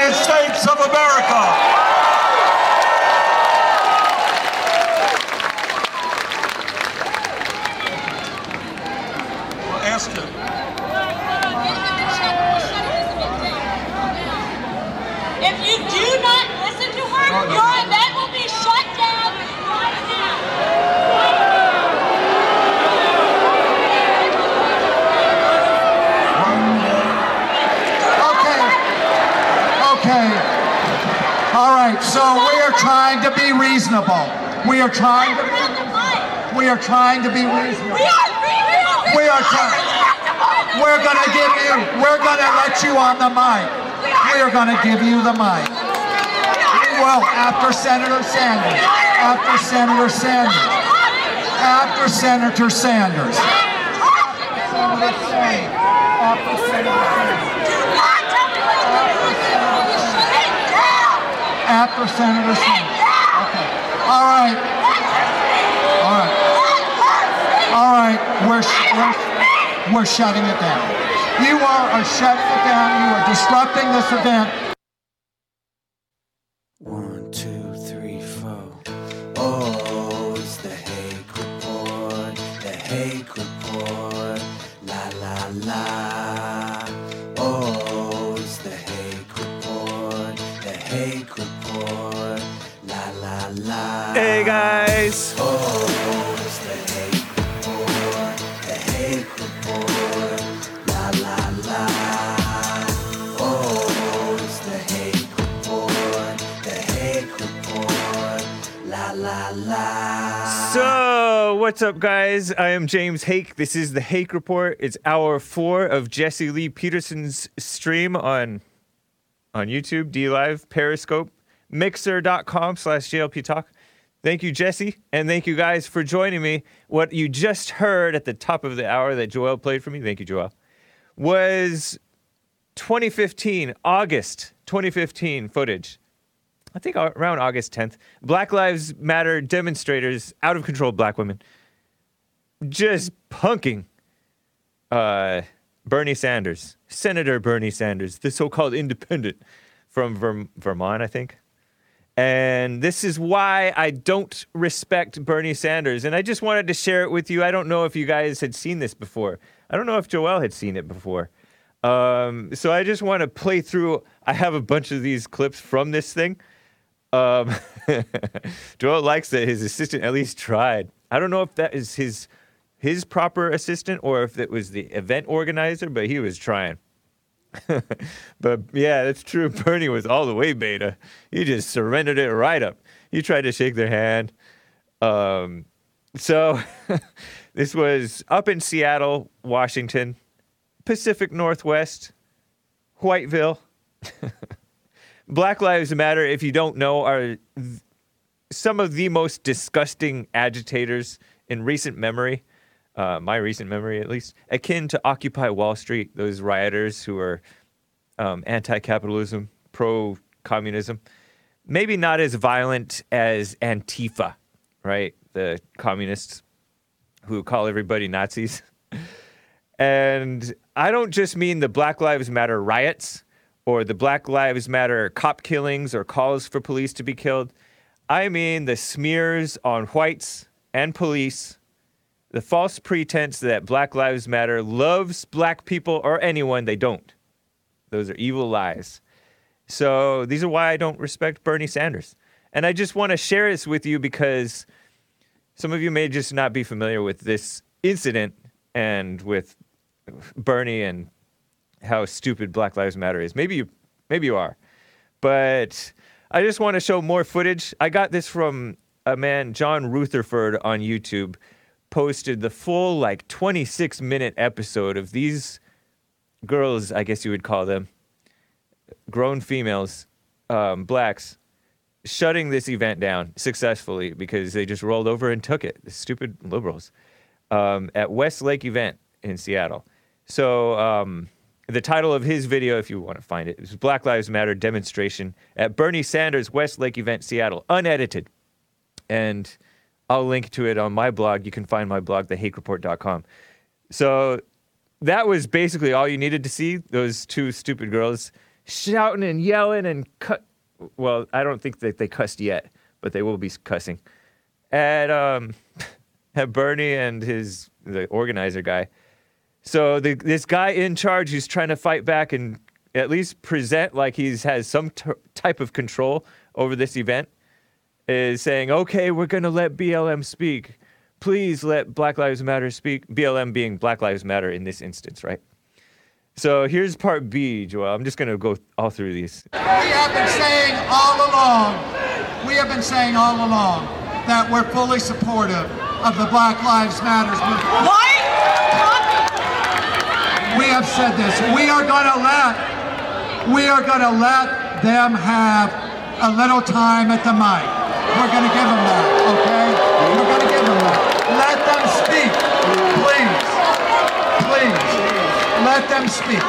United States of America. ask him. If you do not listen to her, your event will be shut down right now. Okay. Okay. All right. So we are trying to be reasonable. We are trying to. Around the mic. We are trying to be reasonable. We are real. We are trying. We're gonna give you. We're gonna let you on the mic. We are gonna give you the mic. Well, after Senator Sanders. After Senator Sanders. After Senator Sanders. Senator Sanders. After Senator Sanders. After Senator Sanders. All right. All right. All right. We're, we're, we're shutting it down. You are, are shutting it down. You are disrupting this event. So, what's up, guys? I am James Hake. This is the Hake Report. It's hour four of Jesse Lee Peterson's stream on on YouTube, DLive, Periscope, Mixer.com slash JLP Talk. Thank you, Jesse, and thank you guys for joining me. What you just heard at the top of the hour that Joel played for me, thank you, Joel, was 2015, August 2015 footage. I think around August 10th, Black Lives Matter demonstrators, out of control black women, just punking uh, Bernie Sanders, Senator Bernie Sanders, the so called independent from Verm- Vermont, I think. And this is why I don't respect Bernie Sanders. And I just wanted to share it with you. I don't know if you guys had seen this before. I don't know if Joel had seen it before. Um, so I just want to play through. I have a bunch of these clips from this thing. Um, likes that his assistant at least tried. I don't know if that is his his proper assistant or if it was the event organizer, but he was trying. but yeah, that's true. Bernie was all the way beta. He just surrendered it right up. He tried to shake their hand. Um, so this was up in Seattle, Washington, Pacific Northwest, Whiteville. Black Lives Matter, if you don't know, are th- some of the most disgusting agitators in recent memory, uh, my recent memory at least, akin to Occupy Wall Street, those rioters who are um, anti capitalism, pro communism. Maybe not as violent as Antifa, right? The communists who call everybody Nazis. And I don't just mean the Black Lives Matter riots or the Black Lives Matter cop killings or calls for police to be killed. I mean the smears on whites and police, the false pretense that Black Lives Matter loves black people or anyone they don't. Those are evil lies. So these are why I don't respect Bernie Sanders. And I just want to share this with you because some of you may just not be familiar with this incident and with Bernie and how stupid Black Lives Matter is. Maybe you, maybe you are, but I just want to show more footage. I got this from a man, John Rutherford, on YouTube. Posted the full like 26 minute episode of these girls, I guess you would call them, grown females, um, blacks, shutting this event down successfully because they just rolled over and took it. The stupid liberals um, at Westlake event in Seattle. So um, the title of his video, if you want to find it, is Black Lives Matter demonstration at Bernie Sanders Westlake event, Seattle, unedited. And I'll link to it on my blog. You can find my blog, thehakereport.com. So that was basically all you needed to see. Those two stupid girls shouting and yelling and cut. Well, I don't think that they cussed yet, but they will be cussing at um, at Bernie and his the organizer guy. So the, this guy in charge who's trying to fight back and at least present like he's has some t- type of control over this event is saying, "Okay, we're going to let BLM speak. Please let Black Lives Matter speak." BLM being Black Lives Matter in this instance, right? So here's part B, Joel. I'm just going to go all through these. We have been saying all along, we have been saying all along that we're fully supportive of the Black Lives Matters movement. Why? We have said this. We are going to let, we are going to let them have a little time at the mic. We're going to give them that, okay? We're going to give them that. Let them speak, please, please. Let them speak.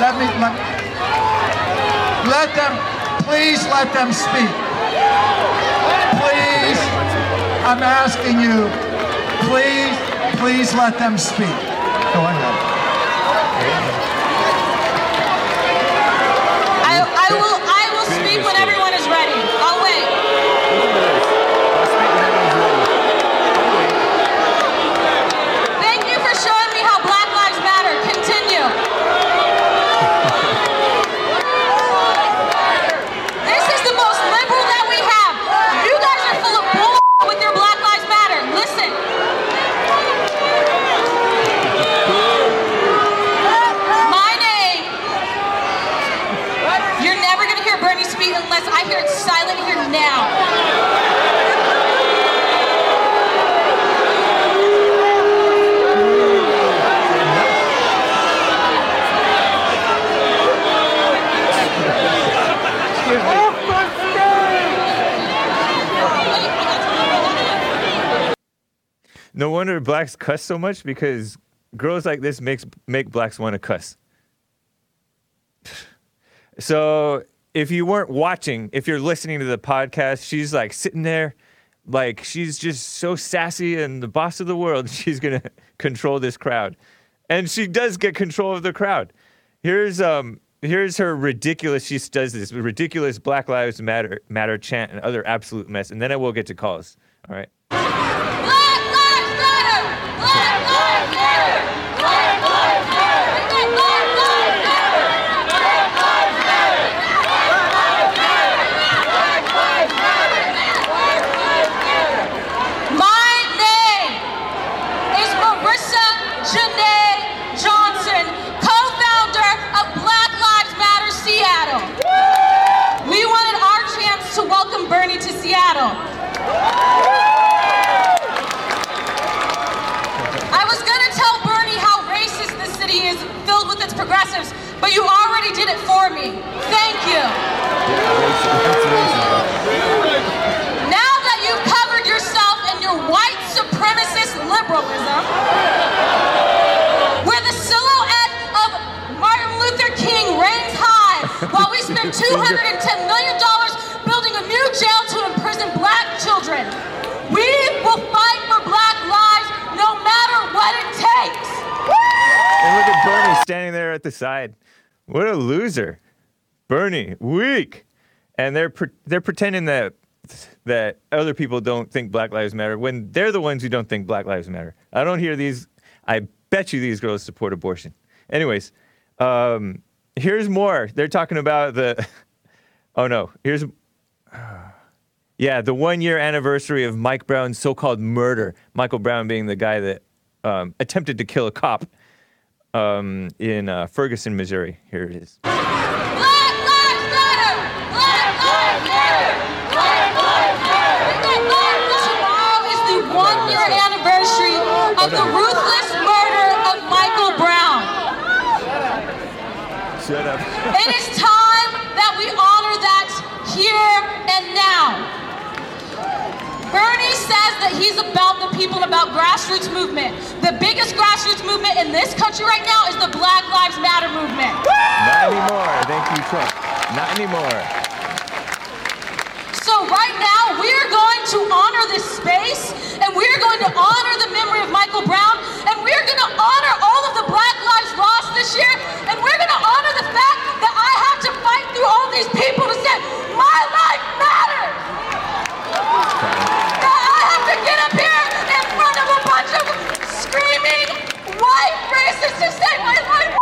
Let me, let, let them, please let them speak. Please, I'm asking you, please, please let them speak. I, I will I will speak when everyone is ready. I'll wait. Thank you for showing me how Black Lives Matter. Continue. This is the most liberal that we have. You guys are full of bull with your Black Lives Matter. Listen. My name. You're never gonna hear Bernie speak unless I hear it silent here now. No wonder blacks cuss so much because girls like this makes make blacks want to cuss. So if you weren't watching, if you're listening to the podcast, she's like sitting there, like she's just so sassy and the boss of the world. She's gonna control this crowd, and she does get control of the crowd. Here's um here's her ridiculous. She does this ridiculous Black Lives Matter Matter chant and other absolute mess, and then I will get to calls. All right. Black Lives Matter! Black Lives Matter! Black Lives Matter! Black Lives Matter! Black Lives Matter! Black Lives Matter! Black Lives Matter! My name is Marissa Janae Johnson, co-founder of Black Lives Matter Seattle. We wanted our chance to welcome Bernie to Seattle. I was gonna tell Bernie how racist this city is, filled with its progressives, but you already did it for me. Thank you. Now that you've covered yourself in your white supremacist liberalism, where the silhouette of Martin Luther King reigns high, while we spend $210 million building a new jail to imprison black children, we will fight for black lives no matter what it takes. And look at Bernie standing there at the side. What a loser. Bernie, weak. And they're pre- they're pretending that that other people don't think Black Lives Matter when they're the ones who don't think Black Lives Matter. I don't hear these. I bet you these girls support abortion. Anyways, um, here's more. They're talking about the. Oh no, here's. Yeah, the one year anniversary of Mike Brown's so called murder. Michael Brown being the guy that um, attempted to kill a cop um, in uh, Ferguson, Missouri. Here it is. Black lives matter. Black lives matter. Black lives matter. Tomorrow is the one-year anniversary of the ruthless murder of Michael Brown. Shut up. It is time that we honor that here and now. Bernie says that he's about the people, about grassroots movement. The biggest grassroots movement in this country right now is the Black Lives Matter movement. Not anymore. Thank you, Trump. Not anymore. So right now, we are going to honor this space, and we are going to honor the memory of Michael Brown, and we are going to honor all of the Black Lives lost this year, and we're going to honor the fact that I have to fight through all these people to say, my life white racist to save my life.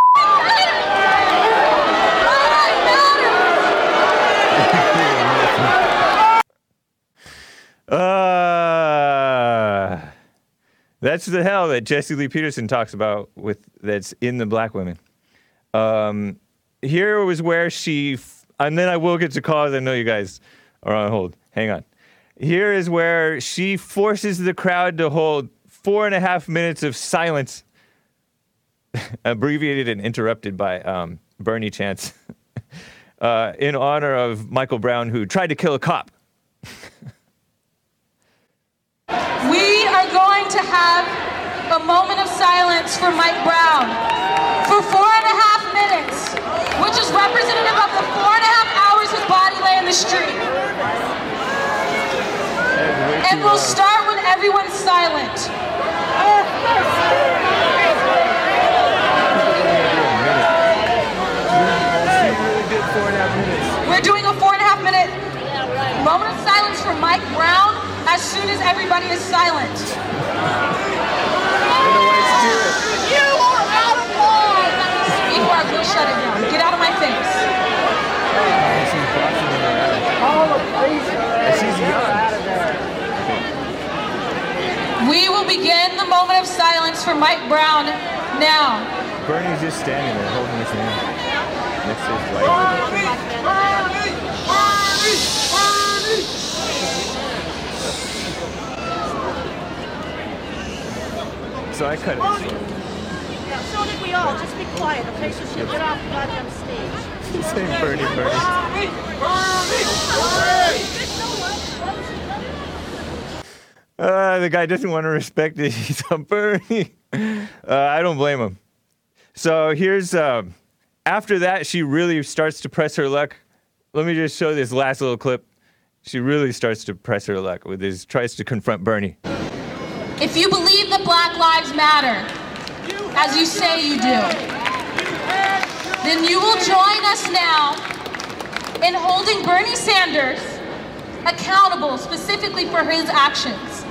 Uh, that's the hell that Jesse Lee Peterson talks about with that's in the black women. Um, here was where she, f- and then I will get to cause. I know you guys are on hold. Hang on. Here is where she forces the crowd to hold four and a half minutes of silence abbreviated and interrupted by um, Bernie Chance, uh, in honor of Michael Brown, who tried to kill a cop. We are going to have a moment of silence for Mike Brown for four and a half minutes, which is representative of the four and a half hours his body lay in the street. And we'll start when everyone's silent. We're doing a four and a half minute moment of silence for Mike Brown as soon as everybody is silent. You are out of line! Before I will shut it down. Get out of my face. We will begin the moment of silence for Mike Brown now. Bernie's just standing there holding his hand next to his wife. So I cut it. Yeah, so did we all. Just be quiet, okay? So she'll get off the goddamn stage. Saying Bernie, Bernie. Uh, the guy doesn't want to respect it. He's a Bernie. Uh, I don't blame him. So here's um, after that, she really starts to press her luck. Let me just show this last little clip. She really starts to press her luck with this, tries to confront Bernie. If you believe that Black Lives Matter, as you say you do, then you will join us now in holding Bernie Sanders accountable specifically for his actions.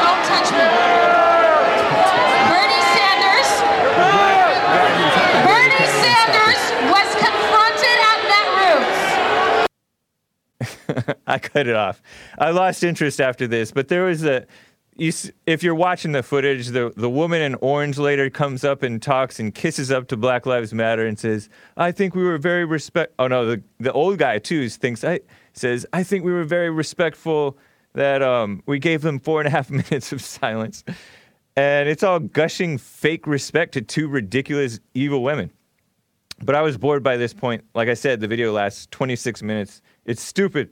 Don't touch me. Bernie Sanders Bernie Sanders was confronted at Netroots. I cut it off. I lost interest after this, but there was a. You, if you're watching the footage, the, the woman in orange later comes up and talks and kisses up to Black Lives Matter and says, "I think we were very respect." Oh no, the the old guy too thinks I says, "I think we were very respectful that um, we gave them four and a half minutes of silence," and it's all gushing fake respect to two ridiculous evil women. But I was bored by this point. Like I said, the video lasts 26 minutes. It's stupid,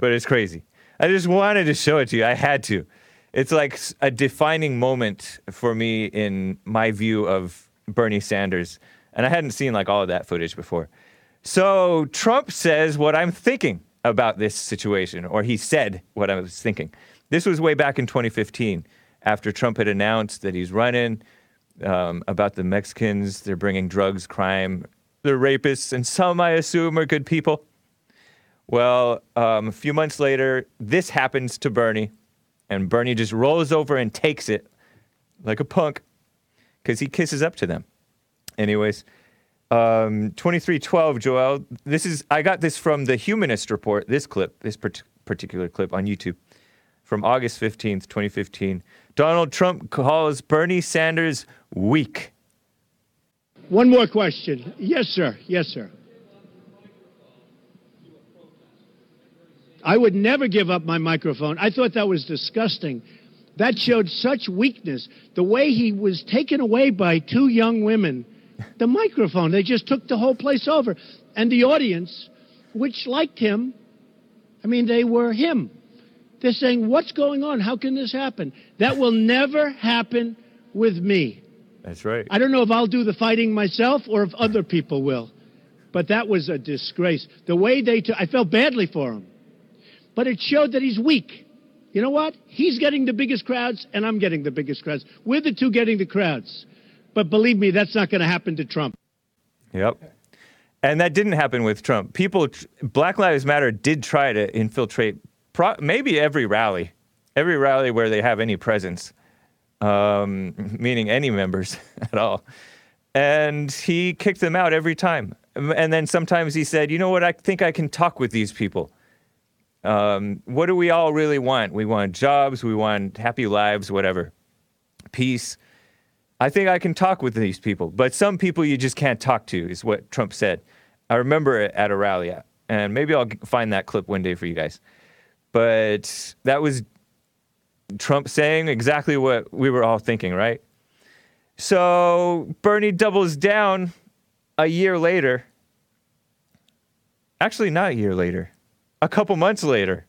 but it's crazy. I just wanted to show it to you. I had to. It's like a defining moment for me in my view of Bernie Sanders. And I hadn't seen like all of that footage before. So Trump says what I'm thinking about this situation, or he said what I was thinking. This was way back in 2015 after Trump had announced that he's running um, about the Mexicans. They're bringing drugs, crime, they're rapists, and some I assume are good people. Well, um, a few months later, this happens to Bernie, and Bernie just rolls over and takes it like a punk because he kisses up to them. Anyways, um, 2312, Joel. This is I got this from the Humanist Report. This clip, this part- particular clip on YouTube, from August 15th, 2015. Donald Trump calls Bernie Sanders weak. One more question. Yes, sir. Yes, sir. I would never give up my microphone. I thought that was disgusting. That showed such weakness. The way he was taken away by two young women, the microphone, they just took the whole place over. And the audience, which liked him, I mean, they were him. They're saying, What's going on? How can this happen? That will never happen with me. That's right. I don't know if I'll do the fighting myself or if other people will. But that was a disgrace. The way they took, I felt badly for him. But it showed that he's weak. You know what? He's getting the biggest crowds and I'm getting the biggest crowds. We're the two getting the crowds. But believe me, that's not going to happen to Trump. Yep. And that didn't happen with Trump. People, Black Lives Matter did try to infiltrate pro, maybe every rally, every rally where they have any presence, um, meaning any members at all. And he kicked them out every time. And then sometimes he said, you know what, I think I can talk with these people. Um, what do we all really want? We want jobs, we want happy lives, whatever, peace. I think I can talk with these people, but some people you just can't talk to, is what Trump said. I remember it at a rally, and maybe I'll find that clip one day for you guys. But that was Trump saying exactly what we were all thinking, right? So Bernie doubles down a year later. Actually, not a year later, a couple months later,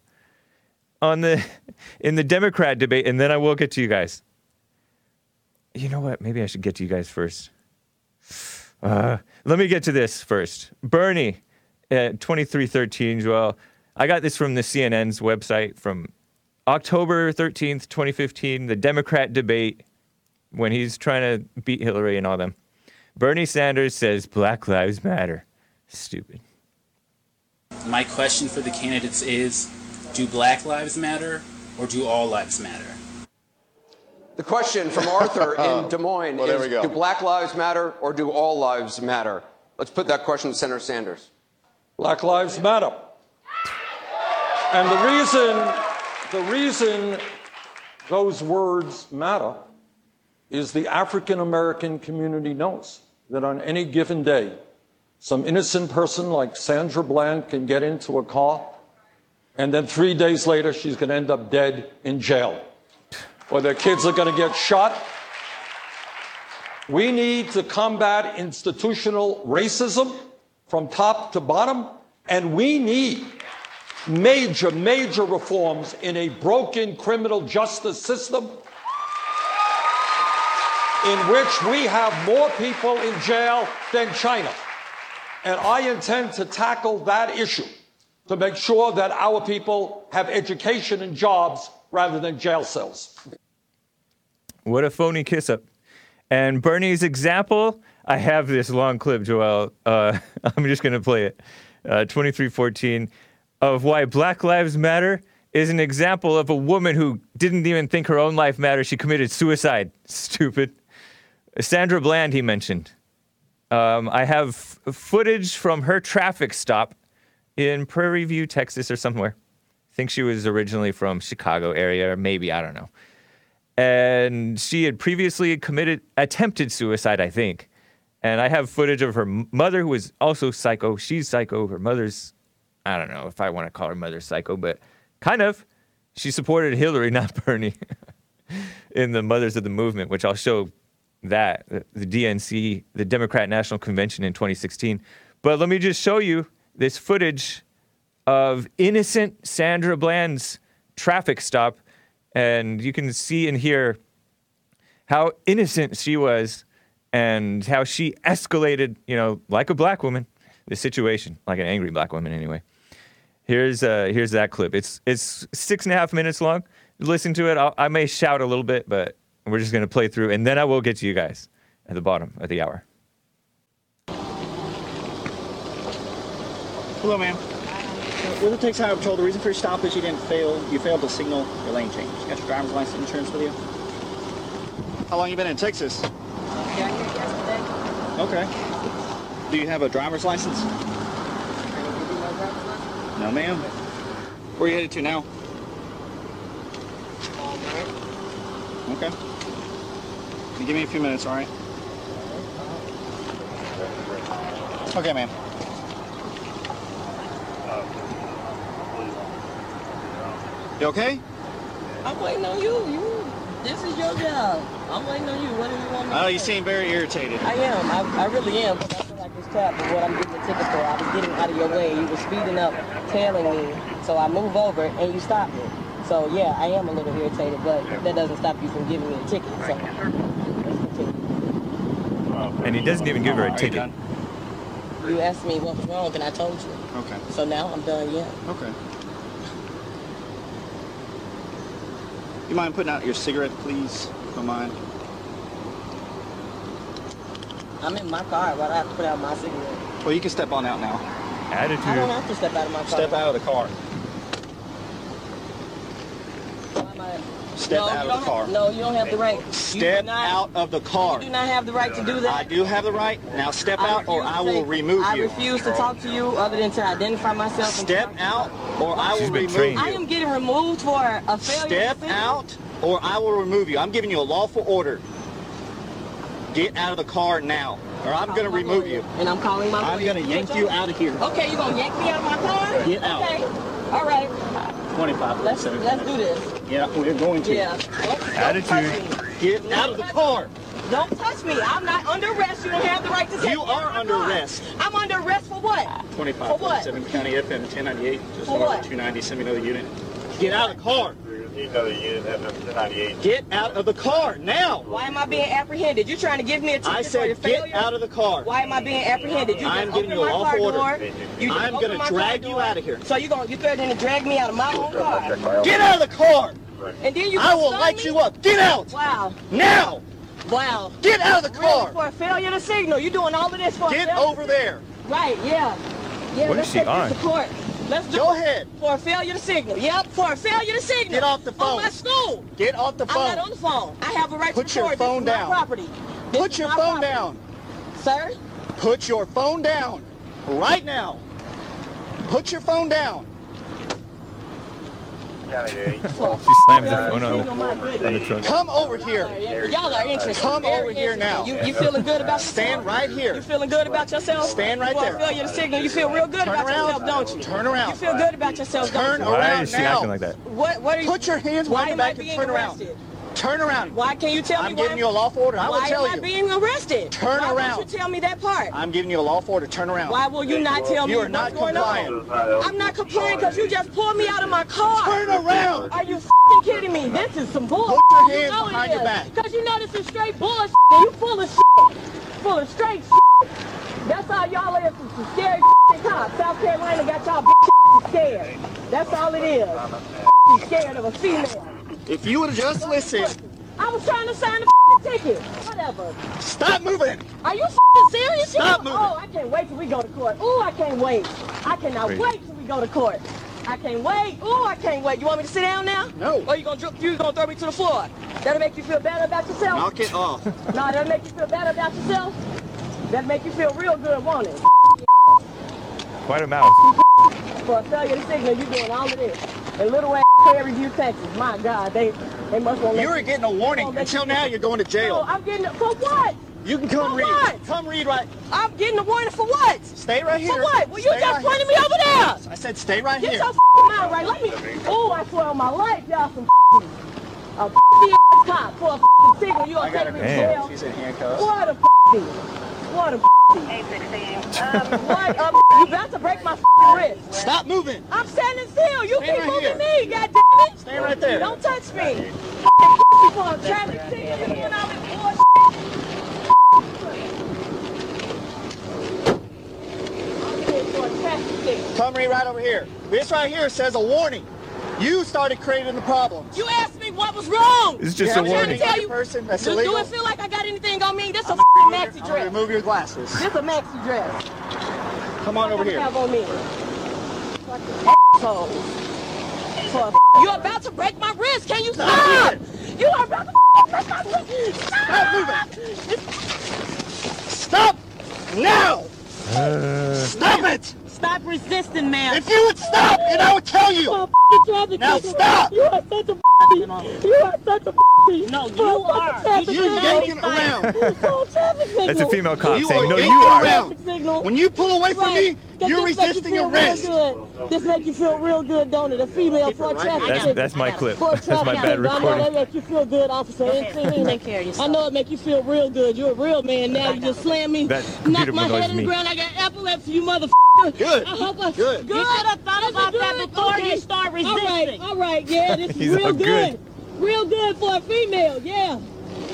on the in the Democrat debate, and then I will get to you guys. You know what? Maybe I should get to you guys first. Uh, let me get to this first. Bernie, at 2313, Well, I got this from the CNN's website from October 13th, 2015, the Democrat debate when he's trying to beat Hillary and all them. Bernie Sanders says Black Lives Matter. Stupid. My question for the candidates is do black lives matter or do all lives matter? The question from Arthur in Des Moines Well, is. Do black lives matter or do all lives matter? Let's put that question to Senator Sanders. Black Lives Matter. And the reason, the reason those words matter is the African American community knows that on any given day, some innocent person like Sandra Bland can get into a car, and then three days later, she's going to end up dead in jail. Or their kids are going to get shot. We need to combat institutional racism from top to bottom, and we need major, major reforms in a broken criminal justice system in which we have more people in jail than China. And I intend to tackle that issue to make sure that our people have education and jobs rather than jail cells. What a phony kiss up. And Bernie's example, I have this long clip, Joel. Uh, I'm just going to play it. Uh, 2314 of why Black Lives Matter is an example of a woman who didn't even think her own life mattered. She committed suicide. Stupid. Sandra Bland, he mentioned. Um, I have footage from her traffic stop in Prairie View, Texas, or somewhere. I think she was originally from Chicago area, or maybe I don't know and she had previously committed attempted suicide, I think. And I have footage of her mother, who was also psycho. She's psycho. Her mother's, I don't know if I want to call her mother psycho, but kind of. She supported Hillary, not Bernie, in the Mothers of the Movement, which I'll show that the the DNC, the Democrat National Convention in 2016. But let me just show you this footage of innocent Sandra Bland's traffic stop, and you can see and hear how innocent she was and how she escalated, you know, like a black woman, the situation, like an angry black woman anyway. Here's uh, here's that clip. It's it's six and a half minutes long. Listen to it. I'll, I may shout a little bit, but we're just gonna play through, and then I will get to you guys at the bottom of the hour. Hello, ma'am. Uh, with the Texas Highway Patrol, the reason for your stop is you didn't fail. You failed to signal your lane change. You got your driver's license insurance with you? How long you been in Texas? Uh, okay. Do you have a driver's license? No, ma'am. Where are you headed to now? Okay. You give me a few minutes, all right? Okay, ma'am. You okay? I'm waiting on you. You, this is your job. I'm waiting on you. What do you want me Oh, you seem very irritated. I am. I, I really am. I feel like it's tapped for what I'm getting the ticket for. I was getting out of your way. You were speeding up, tailing me. So I move over and you stop me. So yeah, I am a little irritated, but that doesn't stop you from giving me a ticket. So. And he doesn't even give her a ticket. You asked me what was wrong, and I told you. Okay. So now I'm done. Yeah. Okay. You mind putting out your cigarette, please? Don't mind. I'm in my car. Why do I have to put out my cigarette? Well, you can step on out now. I don't have to step out of my car. Step out of the car. Why am I- Step no, out you of don't the car. Have, no, you don't have the right. Step not- out of the car. You do not have the right to do that. I do have the right. Now step I out or I will take- remove I you. I refuse to talk to you other than to identify myself. and Step out or I She's will been remove trained. I am getting removed for a failure. Step to out or I will remove you. I'm giving you a lawful order. Get out of the car now or I'm going to remove lawyer, you. And I'm calling my I'm lawyer. going to yank you out of here. Okay, you gonna yank me out of my car? Get out. Okay. All right. 25. Let's let's do this. Yeah, we're going to. Yeah. Don't, don't Attitude. touch me. Get out of the car. Don't touch me. I'm not under arrest. You don't have the right to take You me out are of my under car. arrest. I'm under arrest for what? 25, For what? 47 County FM 1098, just For north what? 290. Send me another unit. Get out of the car. Another unit, FM 1098. Get out of the car now. Why am I being apprehended? You're trying to give me a ticket I for your said get failure? out of the car. Why am I being apprehended? You I'm giving you a my car lawful door. order. You just I'm gonna drag you out of here. So you're gonna you threatening to drag me out of my own car? Get out of the car. And then you I gonna will light me? you up. Get out Wow. now. Wow. Get out of the Really, car. for a failure to signal. You're doing all of this for a Get failure? over there. Right, yeah. Yeah, What let's is she take on? this to court. Let's do Go it. ahead. For a failure to signal. Yep, for a failure to signal. Get off the phone. On my school. Get off the phone. I'm not on the phone. I have a right Put to your record. phone this is down. My property. This Put your phone property. down. Sir? Put your phone down right now. Put your phone down. County 8. She slams her phone on, on the trunk. Come over here. Y'all are interesting. Come Very over here now. You, you feeling good about Stand yourself? right You feeling good about yourself? Stand right For a there. failure to signal. You feel real good Turn about around. yourself, don't you? Turn around. You feel good about yourself, Turn don't you? Why around is she now. acting like that? What, what are you? Put your hands why behind your back and being turn around. Arrested? Turn around. Why can you tell me I'm why giving you a lawful order. I will why tell am I you. being arrested? Turn why around. Won't you tell me that part? I'm giving you a lawful order. Turn around. Why will you not tell me You are what's not going on? I'm not complying because you just pulled me out of my car. Turn around. Are you f***ing kidding me? This is some bullshit. Put your You hands know it behind your is. back. Cause you know this is straight bullshit. You full of shit. Full of straight shit. That's all y'all is. is Some scary f***ing cops. South Carolina got y'all bitches scared. That's all it is. F***ing scared of a female. If you would just listen, I was trying to sign the f***ing ticket. Whatever. stop moving. Are you f***ing serious? Stop y'all? moving. Oh, I can't wait till we go to court. Ooh, I can't wait. I cannot Crazy. wait till we go to court. I can't wait. Ooh, I can't wait. You want me to sit down now? No. Or you gonna dr- you gonna throw me to the floor? That'll make you feel better about yourself. Knock it off. No, that'll make you feel better about yourself. That'll make you feel real good, won't it? Quite a mouse. For a failure to signal, you doing all of this. And little ass View, Texas. My God, they they must want You were getting a warning. Oh, Until now, you're going to No, jail. I'm getting it for what? You can come For read. what? Come read right. I'm getting a warning for what? Stay right here. For what? Well, you Stay just right pointed here. me over there. I said stay right Get here. Get your f***ing mind right. Let me. Oh, I swear on my life, y'all some a cop for a f***ing signal. You I gonna got take her me to jail? She's in handcuffs. What a f***ing. What a f***ing. What? Um, you about to break my f***ing wrist. Stop moving. I'm standing still. You Stay keep right moving here. me. God damn it. Stay right there. Don't touch me. F***ing for traffic ticket. You doing all this bullshit. I'm here for a traffic ticket. Come right over here. This right here says a warning. You started creating the problem. You asked me what was wrong. It's You just a have trying to warning. tell you- person that's Do, illegal. do it feel like I got anything on me? This a I'm f***ing gonna- maxi I'm dress. remove your glasses. This is a maxi dress. Come on over here. have on me? Fucking asshole. For You're about to break my wrist. Can you stop? You are about to break my wrist. Stop moving. Stop now! Uh, Stop it! Stop resisting, man. If you would stop, and I would tell you. For a Now ticket. stop! You are such a f***ing. You are such a f***ing. No, you oh, are. You're yanking around. that's a female cop You saying, are no, you are. around. Signal. When you pull away from me, Right. Does you're this make you resisting feel real arrest. good? This make you feel real good, don't it? A female for a traffic That's, ticket. that's my clip. For a That's my traffic bad ticket. I know that make you feel good, officer. Ain't seen me. Take care of yourself. I know it make you feel real good. You're a real man now. You just slam me, That knock my head in the me. ground. I got epilepsy, you motherfucker. Good. I hope I, Good. Good. You should have thought This is about that before Okay. you start All right, resisting. All right. All right. yeah, this is real good. good. Real good for a female, yeah.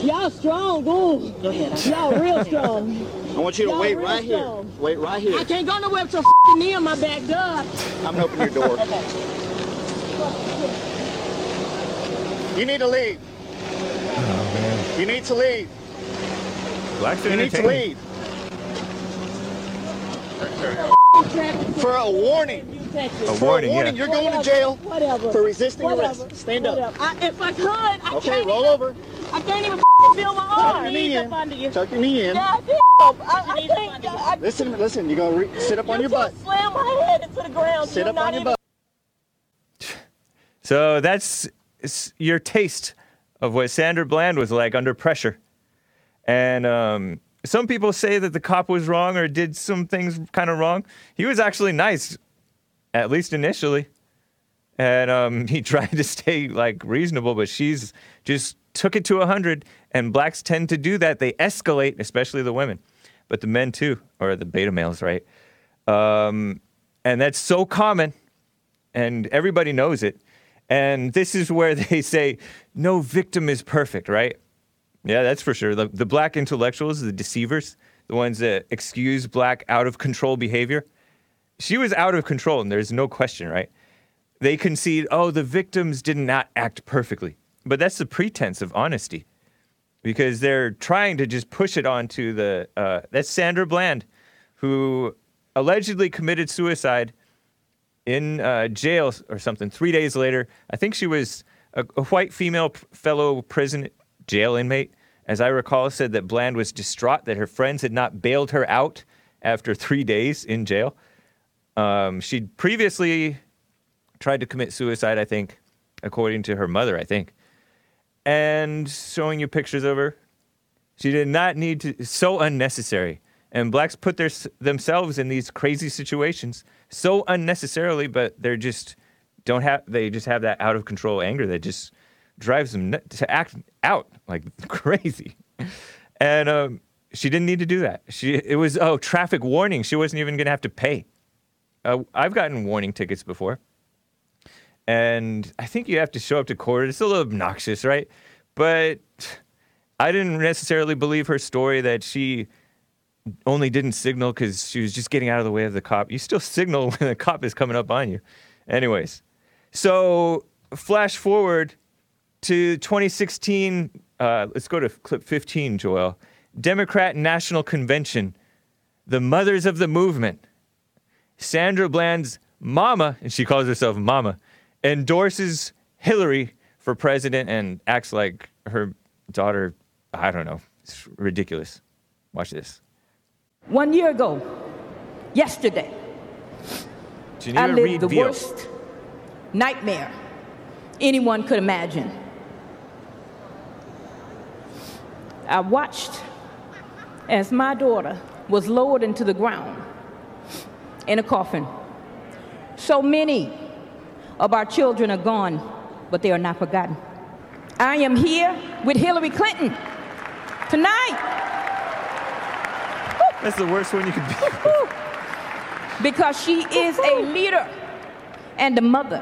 Y'all strong, ooh. Go ahead. Y'all real strong. I want you to wait real right here. Wait right here. I can't go nowhere with your f***ing knee on my back, duh. I'm gonna open your door. You need to leave. Oh, man. You need to leave. Blacks are You need to leave. For a warning. A For warning, a warning, yeah. you're going to jail Whatever. for resisting Whatever. arrest. Stand up. I, if I could, I Okay, can't roll even, over. I can't even f***ing feel my Tuck arm. your knee in. Up under you. Tuck your knee in. God damn. I, I think I, Listen, listen. You're going to re- sit up on your butt. just slam my head into the ground. Sit You're up on your butt. So that's your taste of what Sandra Bland was like under pressure. And um, some people say that the cop was wrong or did some things kind of wrong. He was actually nice, at least initially. And um, he tried to stay like reasonable, but she's just took it to 100. And blacks tend to do that. They escalate, especially the women, but the men too, or the beta males, right? Um, and that's so common and everybody knows it. And this is where they say no victim is perfect, right? Yeah, that's for sure. The, the black intellectuals, the deceivers, the ones that excuse black out of control behavior. She was out of control, and there's no question, right? They concede, oh, the victims did not act perfectly. But that's the pretense of honesty because they're trying to just push it onto the. Uh, that's Sandra Bland, who allegedly committed suicide in uh, jail or something three days later. I think she was a, a white female fellow prison jail inmate. As I recall, said that Bland was distraught that her friends had not bailed her out after three days in jail. Um, she'd previously tried to commit suicide, I think, according to her mother, I think. And showing you pictures of her. She did not need to, so unnecessary. And blacks put their, themselves in these crazy situations so unnecessarily, but they're just don't have, they just have that out of control anger that just drives them to act out like crazy. And um, she didn't need to do that. She, it was, oh, traffic warning. She wasn't even going to have to pay. Uh, I've gotten warning tickets before. And I think you have to show up to court. It's a little obnoxious, right? But I didn't necessarily believe her story that she only didn't signal because she was just getting out of the way of the cop. You still signal when the cop is coming up on you. Anyways, so flash forward to 2016. Uh, let's go to clip 15, Joel. Democrat National Convention, the mothers of the movement. Sandra Bland's mama, and she calls herself mama, endorses Hillary for president and acts like her daughter. I don't know. It's ridiculous. Watch this. One year ago, yesterday, Geneva I lived the worst nightmare anyone could imagine. I watched as my daughter was lowered into the ground in a coffin. So many of our children are gone, but they are not forgotten. I am here with Hillary Clinton tonight That's the worst one you could be. because she is a leader and a mother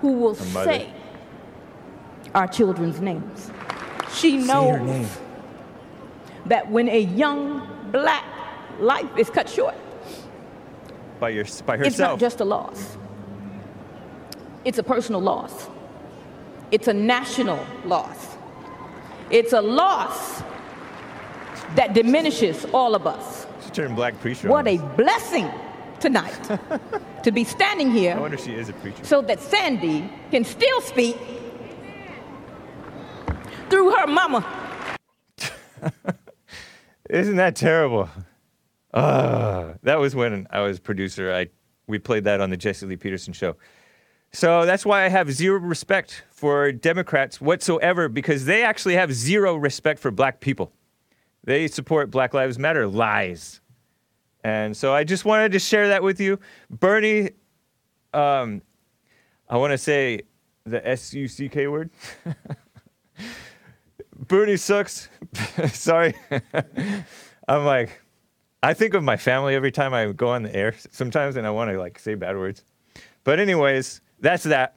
who will mother. say our children's names. She knows name. that when a young black life is cut short, By, your, by it's not just a loss. It's a personal loss. It's a national loss. It's a loss that diminishes all of us. She turned black preacher. What a blessing tonight to be standing here I wonder if she is a preacher. so that Sandy can still speak through her mama. Isn't that terrible? Uh, that was when I was producer. I we played that on the Jesse Lee Peterson show. So that's why I have zero respect for Democrats whatsoever because they actually have zero respect for black people. They support Black Lives Matter lies. And so I just wanted to share that with you. Bernie, um, I want to say the S U C K word. Bernie sucks. Sorry. I'm like, I think of my family every time I go on the air sometimes, and I want to like say bad words. But anyways, that's that.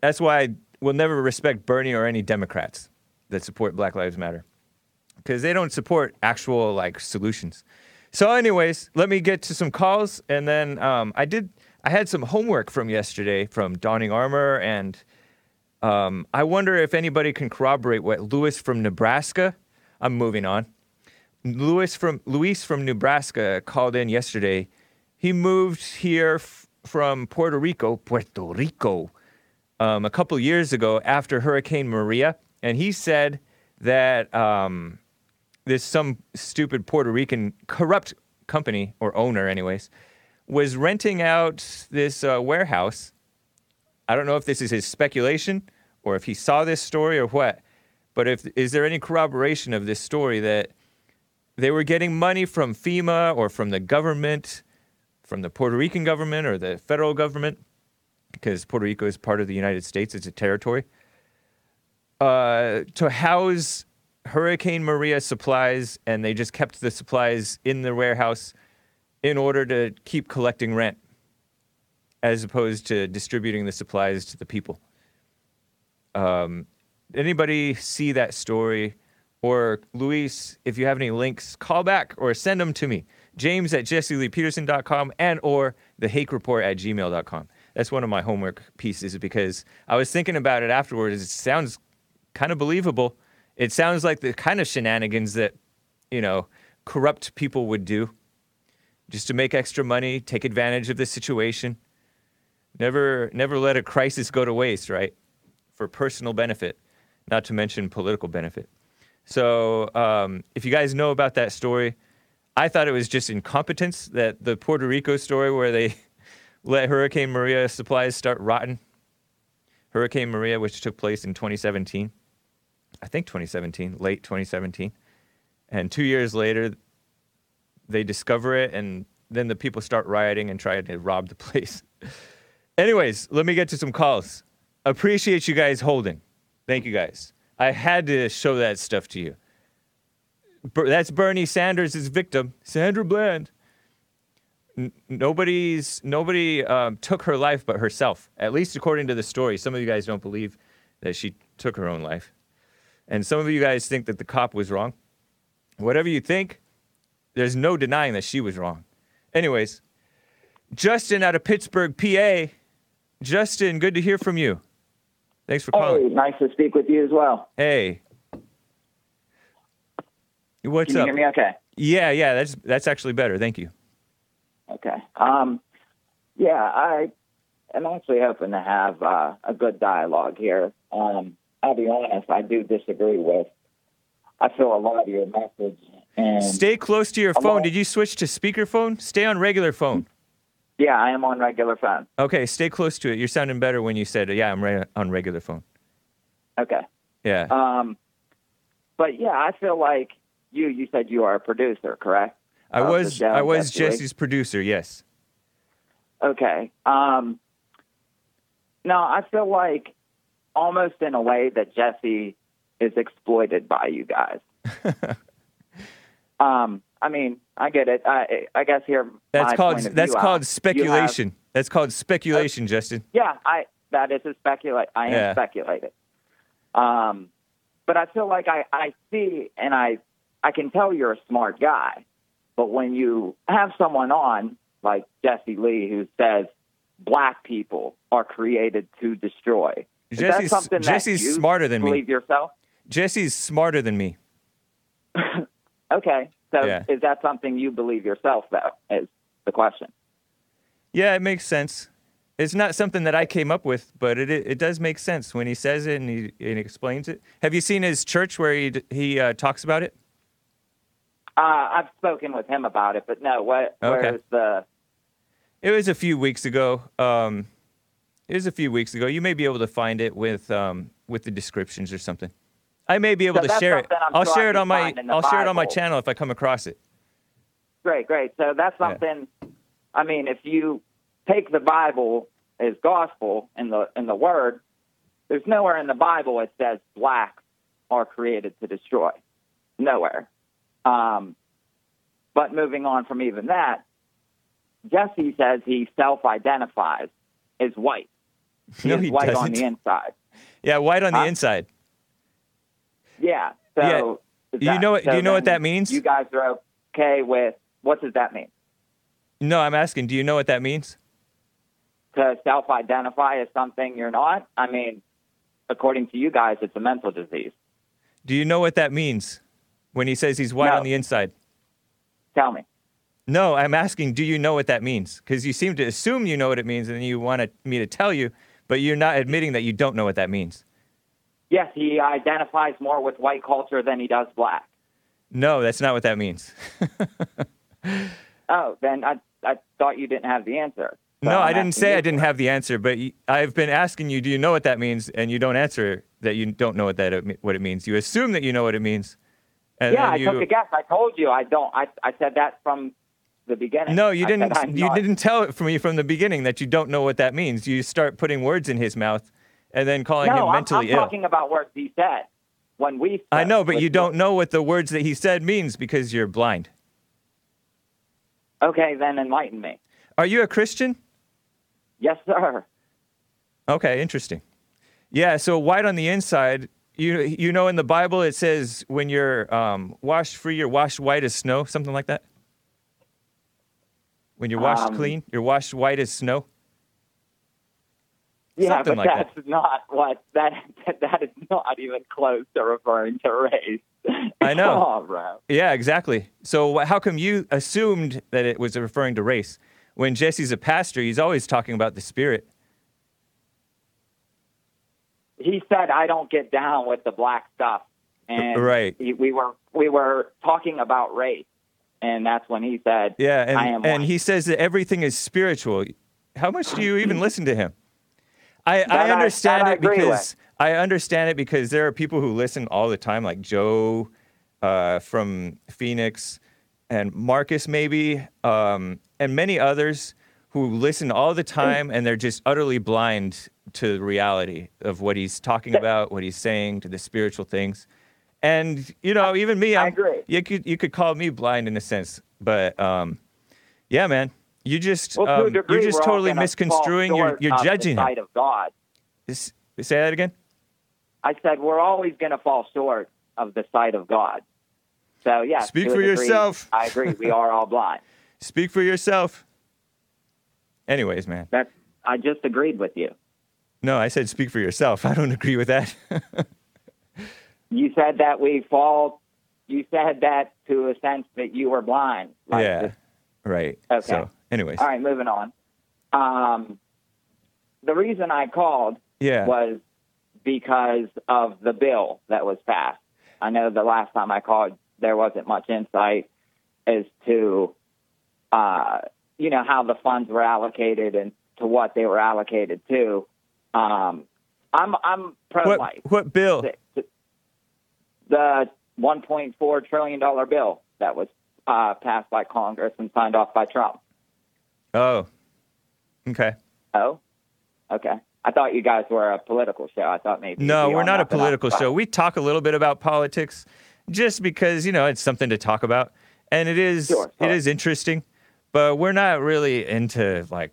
That's why I will never respect Bernie or any Democrats that support Black Lives Matter because they don't support actual like solutions. So, anyways, let me get to some calls, and then um, I did. I had some homework from yesterday from Donning Armor, and um, I wonder if anybody can corroborate what Lewis from Nebraska. I'm moving on. Lewis from Luis from Nebraska called in yesterday, He moved here f- from Puerto Rico, Puerto Rico, um, a couple years ago after Hurricane Maria, and he said that um, this some stupid Puerto Rican corrupt company or owner, anyways, was renting out this uh, warehouse. I don't know if this is his speculation or if he saw this story or what, but if is there any corroboration of this story that they were getting money from FEMA or from the government, from the Puerto Rican government or the federal government, because Puerto Rico is part of the United States, it's a territory, uh, to house Hurricane Maria supplies, and they just kept the supplies in the warehouse in order to keep collecting rent, as opposed to distributing the supplies to the people. Um, anybody see that story? Or Luis, if you have any links, call back or send them to me. James at jesseleepeterson.com and or the hake report at gmail.com. That's one of my homework pieces because I was thinking about it afterwards. It sounds kind of believable. It sounds like the kind of shenanigans that, you know, corrupt people would do just to make extra money, take advantage of the situation. Never never let a crisis go to waste, right? For personal benefit, not to mention political benefit. So, um, if you guys know about that story, I thought it was just incompetence that the Puerto Rico story where they let Hurricane Maria supplies start rotting. Hurricane Maria, which took place in 2017, I think 2017, late 2017. And two years later, they discover it, and then the people start rioting and trying to rob the place. Anyways, let me get to some calls. Appreciate you guys holding. Thank you guys. I had to show that stuff to you. That's Bernie Sanders' victim, Sandra Bland. N- nobody's nobody um, took her life but herself. At least according to the story. Some of you guys don't believe that she took her own life, and some of you guys think that the cop was wrong. Whatever you think, there's no denying that she was wrong. Anyways, Justin out of Pittsburgh, PA. Justin, good to hear from you. Thanks for calling. Hey, nice to speak with you as well. Hey. What's Can you up? hear me okay? Yeah, yeah, that's that's actually better. Thank you. Okay. Um, yeah, I am actually hoping to have uh, a good dialogue here. Um, I'll be honest, I do disagree with. I feel a lot of your message and Stay close to your phone. lot- Did you switch to speakerphone? Stay on regular phone. Yeah, I am on regular phone. Okay, stay close to it. You're sounding better when you said, "Yeah, I'm re- on regular phone." Okay. Yeah. Um, but yeah, I feel like you. You said you are a producer, correct? I of was I was Jesse Jesse's producer. Yes. Okay. Um, no, I feel like almost in a way that Jesse is exploited by you guys. um, I mean, I get it. I, I guess here That's called that's view, uh, called you have- speculation. that's called speculation, Justin. yeah, I that is a speculate. I am Yeah. speculating. Um, but I feel like I, I see and I I can tell you're a smart guy. But when you have someone on like Jesse Lee who says black people are created to destroy, is that Jesse's something Jesse's that you smarter than me. believe yourself? Jesse's smarter than me. Okay, so Yeah. is that something you believe yourself? Though is the question. Yeah, it makes sense. It's not something that I came up with, but it it, it does make sense when he says it and he, and he explains it. Have you seen his church where he he uh, talks about it? Uh, I've spoken with him about it, but no. What? Okay. Where's the? It was a few weeks ago. Um, it was a few weeks ago. You may be able to find it with um, with the descriptions or something. I may be able So to share it. I'll share it on my find in the I'll share it on my channel if I come across it. Great, great. So that's something. I mean, if you take the Bible as gospel in the in the Word, there's nowhere in the Bible it says blacks are created to destroy. Nowhere. Um, but moving on from even that, Jesse says he self-identifies as white. He No, he white doesn't. the inside. Yeah, white on the inside. Yeah. So Yeah. Do you know what- do you know what that means? You guys are okay with what does that mean? No, I'm asking. Do you know what that means? to self identify as something you're not? I mean, according to you guys, it's a mental disease. Do you know what that means when he says he's white No. on the inside? Tell me. No, I'm asking, do you know what that means? Because you seem to assume you know what it means, and then you want me to tell you, but you're not admitting that you don't know what that means. Yes, he identifies more with white culture than he does black. No, that's not what that means. Oh, then I I thought you didn't have the answer. So no, I'm I didn't say I didn't have the answer, but I've been asking you, do you know what that means? And you don't answer that you don't know what that what it means. You assume that you know what it means. And yeah, I you, took a guess. I told you I don't. I I said that from the beginning. No, you I didn't. You not- didn't tell it from me from the beginning that you don't know what that means. You start putting words in his mouth, and then calling no, him I'm- mentally I'm, ill. talking about words he said when we. I know, but you don't know what the words that he said means because you're blind. Okay, then enlighten me. Are you a Christian? Yes, sir. Okay, interesting. Yeah, so white on the inside. You you know in the Bible it says when you're um, washed free, you're washed white as snow, something like that. When you're washed Um, clean, you're washed white as snow. Yeah, Something but like that. that's not what that that is not even close to referring to race. I know. Come on, bro. Yeah, exactly. So how come you assumed that it was referring to race? When Jesse's a pastor, he's always talking about the spirit. He said I don't get down with the black stuff, and Right. he, we were we were talking about race, and that's when he said, Yeah, and, I am and white." he says that everything is spiritual. How much do you even listen to him? I, I I- understand I it agree because I understand it because there are people who listen all the time, like Joe uh, from Phoenix and Marcus, maybe, um, and many others who listen all the time and they're just utterly blind to the reality of what he's talking about, what he's saying, to the spiritual things. And you know, even me, I'm, agree. You could you could call me blind in a sense, but um, yeah, man, you just well, to um, degree, you're just totally misconstruing. You're you're judging the him. sight of God. S- Say that again. I said we're always going to fall short of the sight of God. So yeah, Speak for degree, yourself. I agree. We are all blind. Speak for yourself. Anyways, man. That's I just agreed with you. No, I said speak for yourself. I don't agree with that. You said that we fall. You said that to a sense that you were blind. Like yeah. this- Right. Okay. So, anyways. All right, moving on. Um, the reason I called Yeah. was because of the bill that was passed. I know the last time I called, there wasn't much insight as to, uh, you know, how the funds were allocated and to what they were allocated to. Um, I'm I'm pro What life. what bill? The, the 1.4 trillion dollar bill that was uh, passed by Congress and signed off by Trump. Oh. Okay. Oh, okay. I thought you guys were a political show. I thought maybe. No, we're not a political show. We talk a little bit about politics just because, you know, it's something to talk about. And it is Sure, it is interesting, but we're not really into like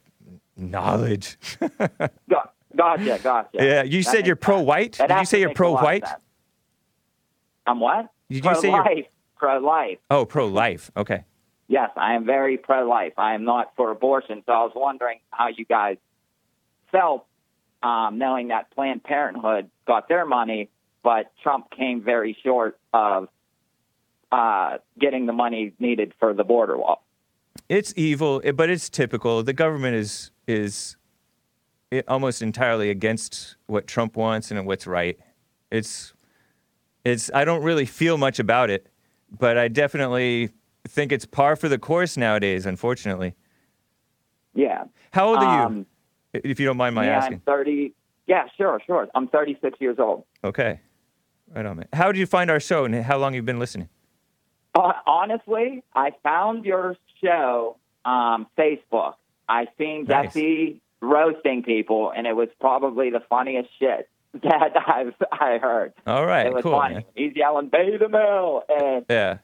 knowledge. Got- Gotcha, gotcha. Yeah, you That said you're pro-white? That Did you say you're makes a lot of pro-white? I'm what? Did you say you're- pro-life? Pro-life. Oh, pro life. Okay. Yes, I am very pro-life. I am not for abortion. So I was wondering how you guys felt um, knowing that Planned Parenthood got their money, but Trump came very short of uh, getting the money needed for the border wall. It's evil, eh, but it's typical. The government is is i- almost entirely against what Trump wants and what's right. It's it's I don't really feel much about it, but I definitely think it's par for the course nowadays, unfortunately. Yeah. How old are Um, you? If you don't mind my yeah, asking. I'm 30. Yeah, sure, sure. I'm 36 years old. Okay. Right on, man. How did you find our show and how long you've been listening? Honestly, I found your show um, Facebook. I seen Nice. Jesse roasting people, and it was probably the funniest shit that I've I heard. All right, it was cool, funny. man. He's yelling "Beta male," and Yeah.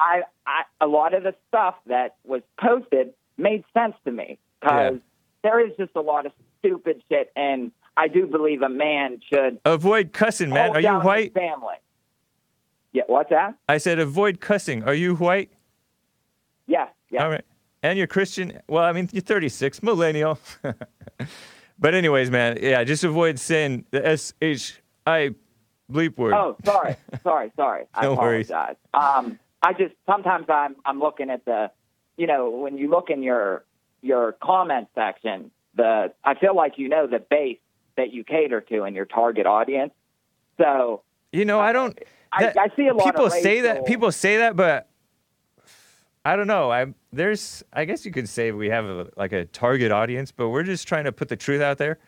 I, I a lot of the stuff that was posted made sense to me because there is just a lot of stupid shit, and I do believe a man should Avoid cussing, man. Are you white? Family. Yeah, what's that? I said avoid cussing. Are you white? Yeah, yeah. All right. And you're Christian? Well, I mean, you're 36, millennial. but anyways, man, yeah, just avoid saying the S H I bleep word. Oh, sorry, sorry, sorry. I No worries. apologize. Um, I just sometimes I'm I'm looking at the you know, when you look in your your comment section, the I feel like you know the base that you cater to and your target audience. So You know, I don't. I, that- I see a lot of people say that. People say that, but I don't know. I there's. I guess you could say we have a, like a target audience, but we're just trying to put the truth out there,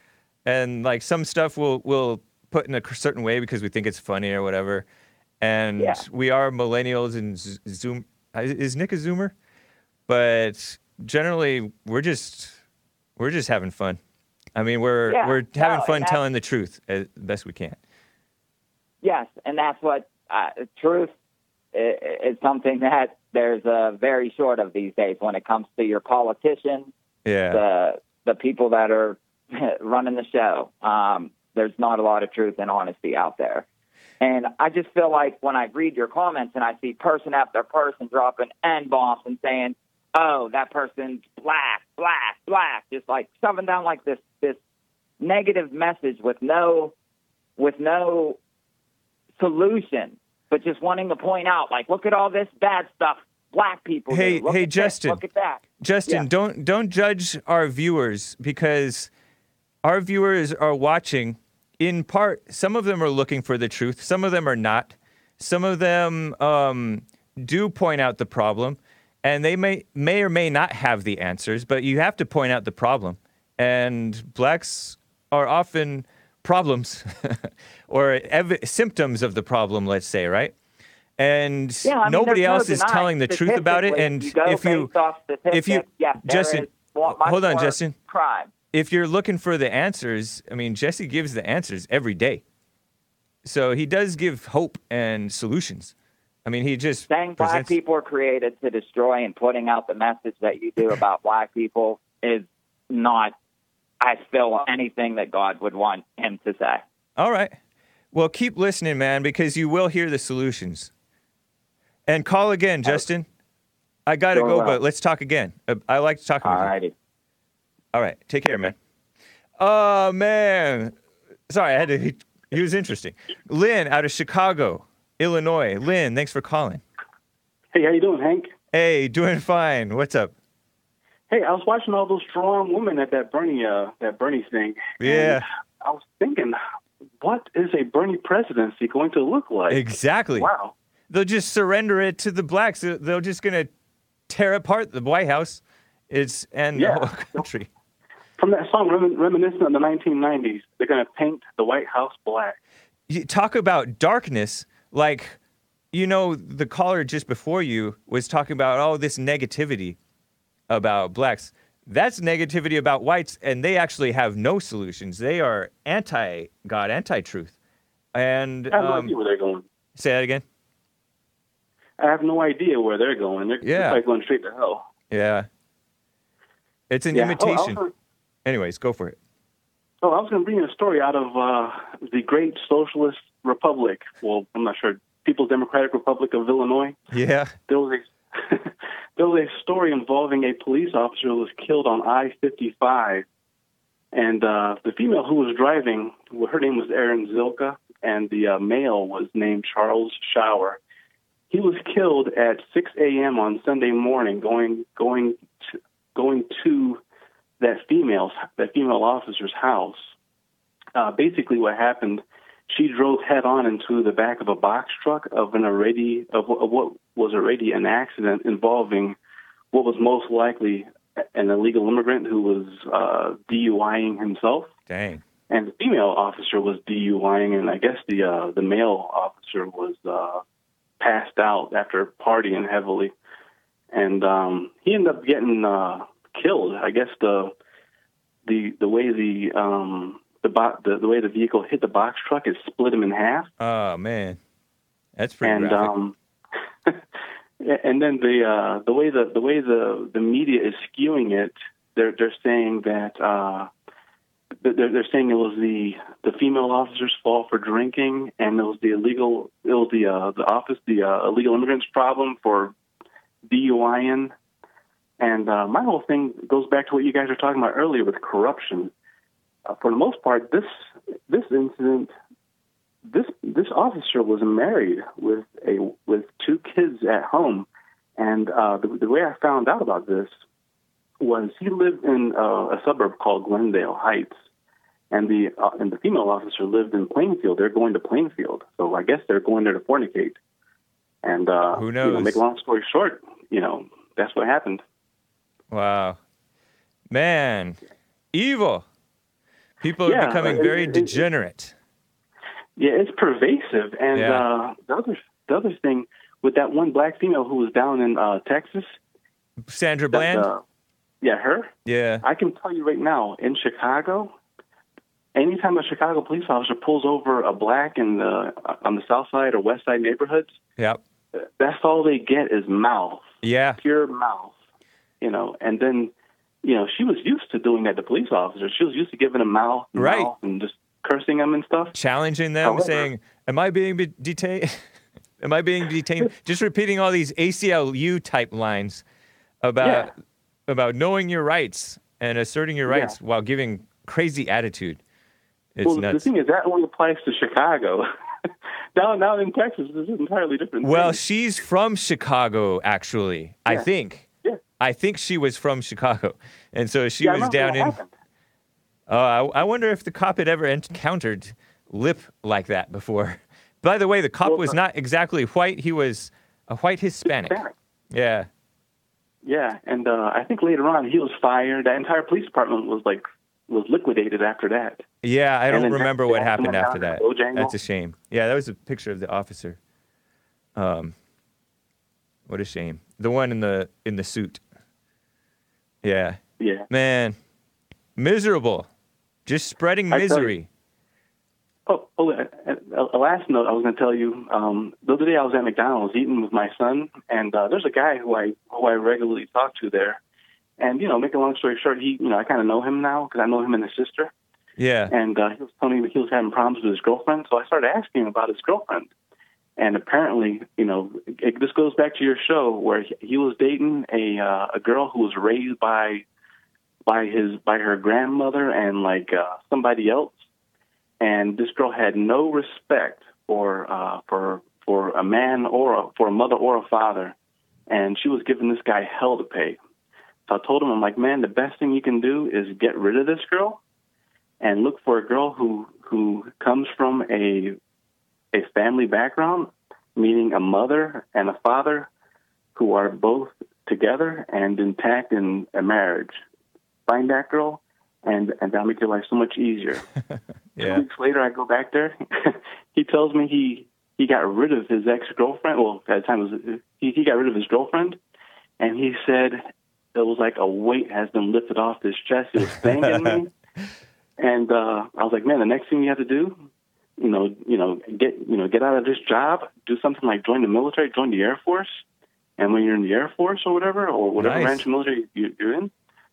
and like some stuff we'll we'll put in a certain way because we think it's funny or whatever. And Yeah. we are millennials and Zoom. Is Nick a Zoomer? But generally, we're just we're just having fun. I mean, we're Yeah, we're having and fun telling the truth as best we can. Yes, and that's what uh, truth is something that there's a very short of these days when it comes to your politicians, Yeah. the the people that are running the show. Um, there's not a lot of truth and honesty out there. And I just feel like when I read your comments and I see person after person dropping N bombs and saying, "Oh, that person's black, black, black," just like shoving down like this this negative message with no with no solution, but just wanting to point out, like, look at all this bad stuff black people Hey, do. Hey, at this, Justin. look at that. Justin, Yeah. don't don't judge our viewers because our viewers are watching in part some of them are looking for the truth, some of them are not. Some of them um, do point out the problem and they may may or may not have the answers, but you have to point out the problem. And blacks are often problems or ev- symptoms of the problem, let's say, right? And Yeah, I mean, nobody there's no else is telling the truth about it. And you if you if you yes, Justin, is wa- much hold on, Justin. crime. If you're looking for the answers, I mean, Jesse gives the answers every day. So he does give hope and solutions. I mean, he just Saying black presents. people are created to destroy and putting out the message that you do about black people is not, I feel, anything that God would want him to say. All right. Well, keep listening, man, because you will hear the solutions. And call again, Justin. I got to Sure go, will. but let's talk again. Uh, I like to talk. you. All righty. All right. Take care, man. Oh, man. Sorry, I had to. He, he was interesting. Lynn out of Chicago, Illinois. Lynn, thanks for calling. Hey, how you doing, Hank? Hey, doing fine. What's up? Hey, I was watching all those strong women at that Bernie, uh, that Bernie thing. Yeah. I was thinking, what is a Bernie presidency going to look like? Exactly. Wow. They'll just surrender it to the blacks. They're just going to tear apart the White House. It's and Yeah. the whole country. From that song remin- reminiscent of the 1990s, they're going to paint the White House black. You talk about darkness, like you know, the caller just before you was talking about oh this negativity about blacks. That's negativity about whites, and they actually have no solutions. They are anti God, anti truth. And I have no um, idea where they're going. say that again. I have no idea where they're going. They're Yeah. like going straight to hell. Yeah, it's an Yeah. Oh, imitation. gonna- Anyways, go for it. Oh, I was going to bring you a story out of uh, the great socialist republic. Well, I'm not sure. People's Democratic Republic of Illinois. Yeah. There was a there was a story involving a police officer who was killed on I-55, and uh, the female who was driving, her name was Erin Zilka, and the uh, male was named Charles Shower. He was killed at 6 a.m. on Sunday morning, going going to, going to that female's that female officer's house. Uh, basically, what happened, she drove head on into the back of a box truck of an already of, of what was already an accident involving what was most likely an illegal immigrant who was uh, DUIing himself, Dang. and the female officer was DUIing, and I guess the uh, the male officer was uh, passed out after partying heavily, and um, he ended up getting uh, killed. I guess the the the way the um, the, bo- the the way the vehicle hit the box truck, it split him in half. Oh man, that's pretty and graphic. um and then the uh the way the the way the the media is skewing it they're they're saying that uh they're they're saying it was the the female officer's fault for drinking and it was the illegal it was the uh the office the uh, illegal immigrants problem for DUIing and uh my whole thing goes back to what you guys were talking about earlier with corruption uh, for the most part this this incident this this officer was married with a with two kids at home And uh, the, the way I found out about this was he lived in uh, a suburb called Glendale Heights, and the uh, and the female officer lived in Plainfield. They're going to Plainfield, so I guess they're going there to fornicate. And uh, Who knows? You know, make a long story short, you know that's what happened. Wow. Man, evil. People are Yeah, becoming it- very it- degenerate. Yeah, it's pervasive. And Yeah. uh, the other the other thing with that one black female who was down in uh, Texas, Sandra Bland? uh, yeah, her. yeah. I can tell you right now, in Chicago, anytime a Chicago police officer pulls over a black in the on the south side or west side neighborhoods, Yep. that's all they get is mouth, Yeah. pure mouth. You know, and then, you know, she was used to doing that to police officers. She was used to giving them mouth, and Right. mouth and just cursing them and stuff. Challenging them, However- saying, Am I being be- detained? Am I being detained? Just repeating all these ACLU type lines about about knowing your rights and asserting your Yeah. rights while giving crazy attitude. It's well, the thing is, that only applies to Chicago. down down in Texas, this is entirely different. Well, thing. she's from Chicago, actually. I think. I think she was from Chicago, and so she Yeah, was down in. Oh, I, I wonder if the cop had ever encountered lip like that before. By the way, the cop Well, was uh, not exactly white. He was a white Hispanic. Hispanic. Yeah. Yeah, and uh, I think later on he was fired. That entire police department was like was liquidated after that. Yeah, I don't remember what happened after that. That's a shame. Yeah, that was a picture of the officer. Um, what a shame. The one in the in the suit. Yeah. Yeah. Man, miserable. Just spreading misery. Oh, oh uh, uh, a last note I was going to tell you. Um, the other day I was at McDonald's eating with my son, and uh, there's a guy who I who I regularly talk to there. And you know, make a long story short, he you know I kind of know him now because I know him and his sister. Yeah. And uh, he was telling me he was having problems with his girlfriend, so I started asking him about his girlfriend. And apparently, you know, it, this goes back to your show where he, he was dating a uh, a girl who was raised by by his by her grandmother and like uh, somebody else, and this girl had no respect for uh, for for a man or a, for a mother or a father, and she was giving this guy hell to pay. So I told him, I'm like, man, the best thing you can do is get rid of this girl and look for a girl who who comes from a a family background, meaning a mother and a father who are both together and intact in a marriage. Find that girl, and and that'll make your life so much easier. Yeah. Two weeks later, I go back there. he tells me he he got rid of his ex girlfriend. Well, at the time it was he, he got rid of his girlfriend, and he said it was like a weight has been lifted off his chest. It was banging me, and uh, I was like, man, the next thing you have to do, you know, you know, get you know, get out of this job, do something like join the military, join the Air Force, and when you're in the Air Force or whatever, or whatever Nice. branch of military you- you're in,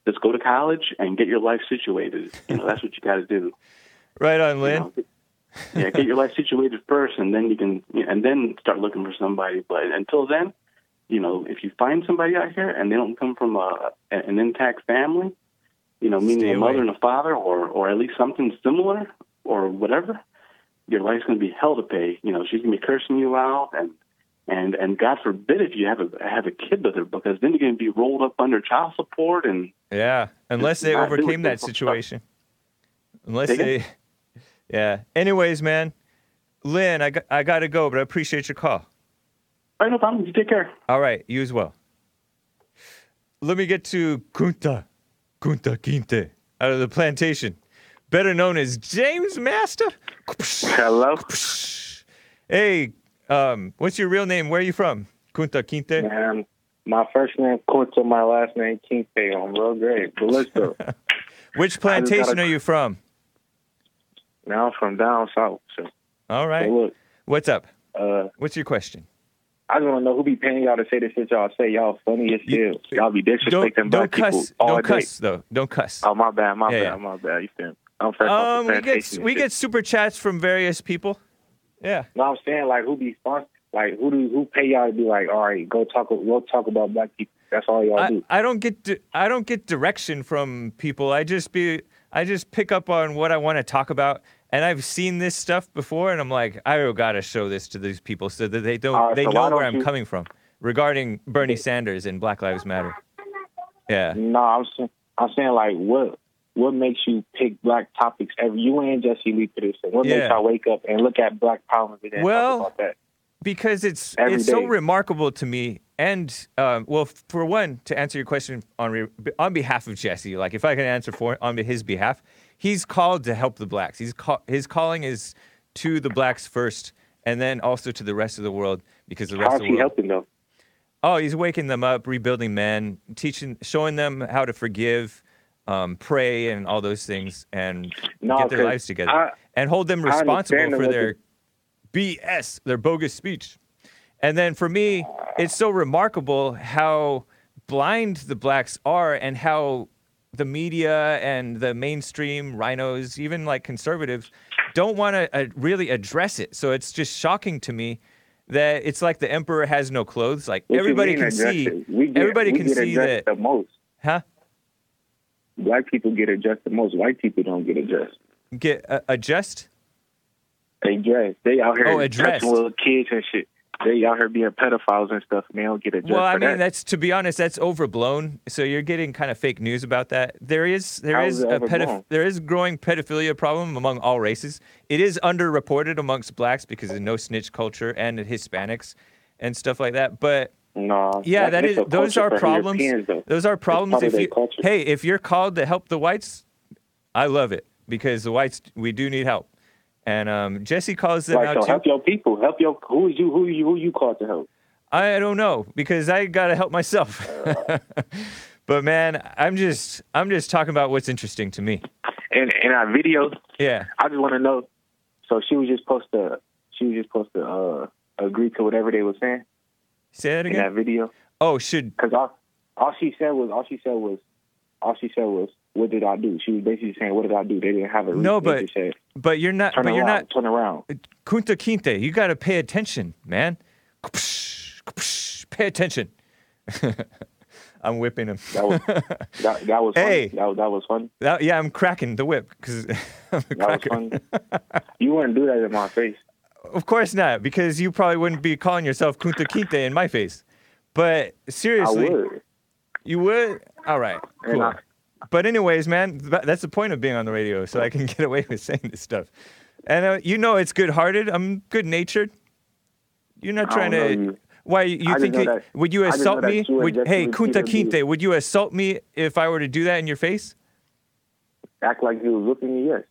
just go to college and get your life situated. You know, that's what you got to do. Right on, Lynn. You know, yeah, get your life situated first, and then you can, and then start looking for somebody. But until then, you know, if you find somebody out here and they don't come from a, an intact family, you know, meaning Stay a mother and a father, or or at least something similar, or whatever, your life's going to be hell to pay. You know, she's going to be cursing you out, and and and God forbid if you have a have a kid with her, because then you're going to be rolled up under child support and Yeah. Unless they overcame that simple stuff. situation. Unless Say they. Yeah. Anyways, man, Lynn, I got, I got to go, but I appreciate your call. All right, no problem. You take care. All right, you as well. Let me get to Kunta, Kunta Kinte, out of the plantation, better known as James Master. Hello. Hey, um, what's your real name? Where are you from? Kunta Kinte. Man, my first name Kunta, my last name Kinte. I'm real great. But Which plantation gotta- are you from? now I'm from down south. So, All right. so look, What's up? uh, What's your question? I just want to know who be paying y'all to say this shit y'all say. Y'all funny as hell. Y'all be Don't disrespecting don't black cuss. people all Don't day. cuss though. Don't cuss. Oh my bad, my Yeah, bad, yeah. my bad. You feel me? I'm fresh Um, we get we get super chats from various people. Yeah. No, I'm saying like who be sponsor, like who do who pay y'all to be like, all right, go talk go talk about black people. That's all y'all I, do. I don't get di- I don't get direction from people. I just be I just pick up on what I want to talk about, and I've seen this stuff before, and I'm like, I gotta show this to these people so that they don't right, they so know where I'm you- coming from. regarding Bernie Sanders and Black Lives Matter. Yeah. No, I'm saying, I'm saying like what what makes you pick black topics every you and Jesse Lee for this? What makes Yeah. y'all wake up and look at black problems and Well, talk about that? because it's Every it's so remarkable to me. And um, well, for one, to answer your question on re- on behalf of Jesse, like if I can answer for on his behalf, he's called to help the blacks. He's call, his calling is to the blacks first, and then also to the rest of the world because the rest How's of the he world. helping them? Oh, he's waking them up, rebuilding men, teaching, showing them how to forgive, um, pray, and all those things, and No, get their lives together, I- and hold them responsible for their BS, their bogus speech. And then for me, it's so remarkable how blind the blacks are, and how the media and the mainstream RINOs, even like conservatives, don't want to uh, really address it. So it's just shocking to me that it's like the emperor has no clothes. Like What everybody can see, it? We get, everybody we can get see that. the most. Huh? Black people get addressed the most. White people don't get addressed. Get uh, adjust. They dress. They out here Oh, addressed. little kids and shit. They out here being pedophiles and stuff, and they don't get addressed. Well, I mean, that. that's to be honest, that's overblown. So you're getting kind of fake news about that. There is there is is a pedoph- there is growing pedophilia problem among all races. It is underreported amongst blacks because of no snitch culture and Hispanics and stuff like that. But no, yeah, that's those are problems. Europeans. Those are problems if you hey if you're called to help the whites, I love it because the whites we do need help. And um, Jesse calls them Right, out so too. help your people. Help your who is you who you who you called to help. I don't know because I gotta help myself. but man, I'm just I'm just talking about what's interesting to me. And in our video, Yeah. I just want to know. So she was just supposed to she was just supposed to uh, agree to whatever they were saying Say that in again. that video. Oh, should Because all all she said was all she said was all she said was what did I do? She was basically saying what did I do? They didn't have a reason. No, but said, but you're not turn but around, you're not turn around. Uh, Kunta Kinte. You gotta pay attention, man. Pay attention. I'm whipping him. That was that, that was. Hey. That, was- that was fun. That- yeah, I'm cracking the whip because That was funny. you wouldn't do that in my face. Of course not, because you probably wouldn't be calling yourself Kunta Kinte in my face. But seriously, I would. you would. All right, cool. I- But anyways, man, that's the point of being on the radio, so I can get away with saying this stuff. And uh, you know, it's good-hearted. I'm good-natured. You're not trying to. you. Why you just think? know that- would you assault me? you Would, hey, Kunta Kinte, would you assault me if I were to do that in your face? Act like you was looking at me. Yes.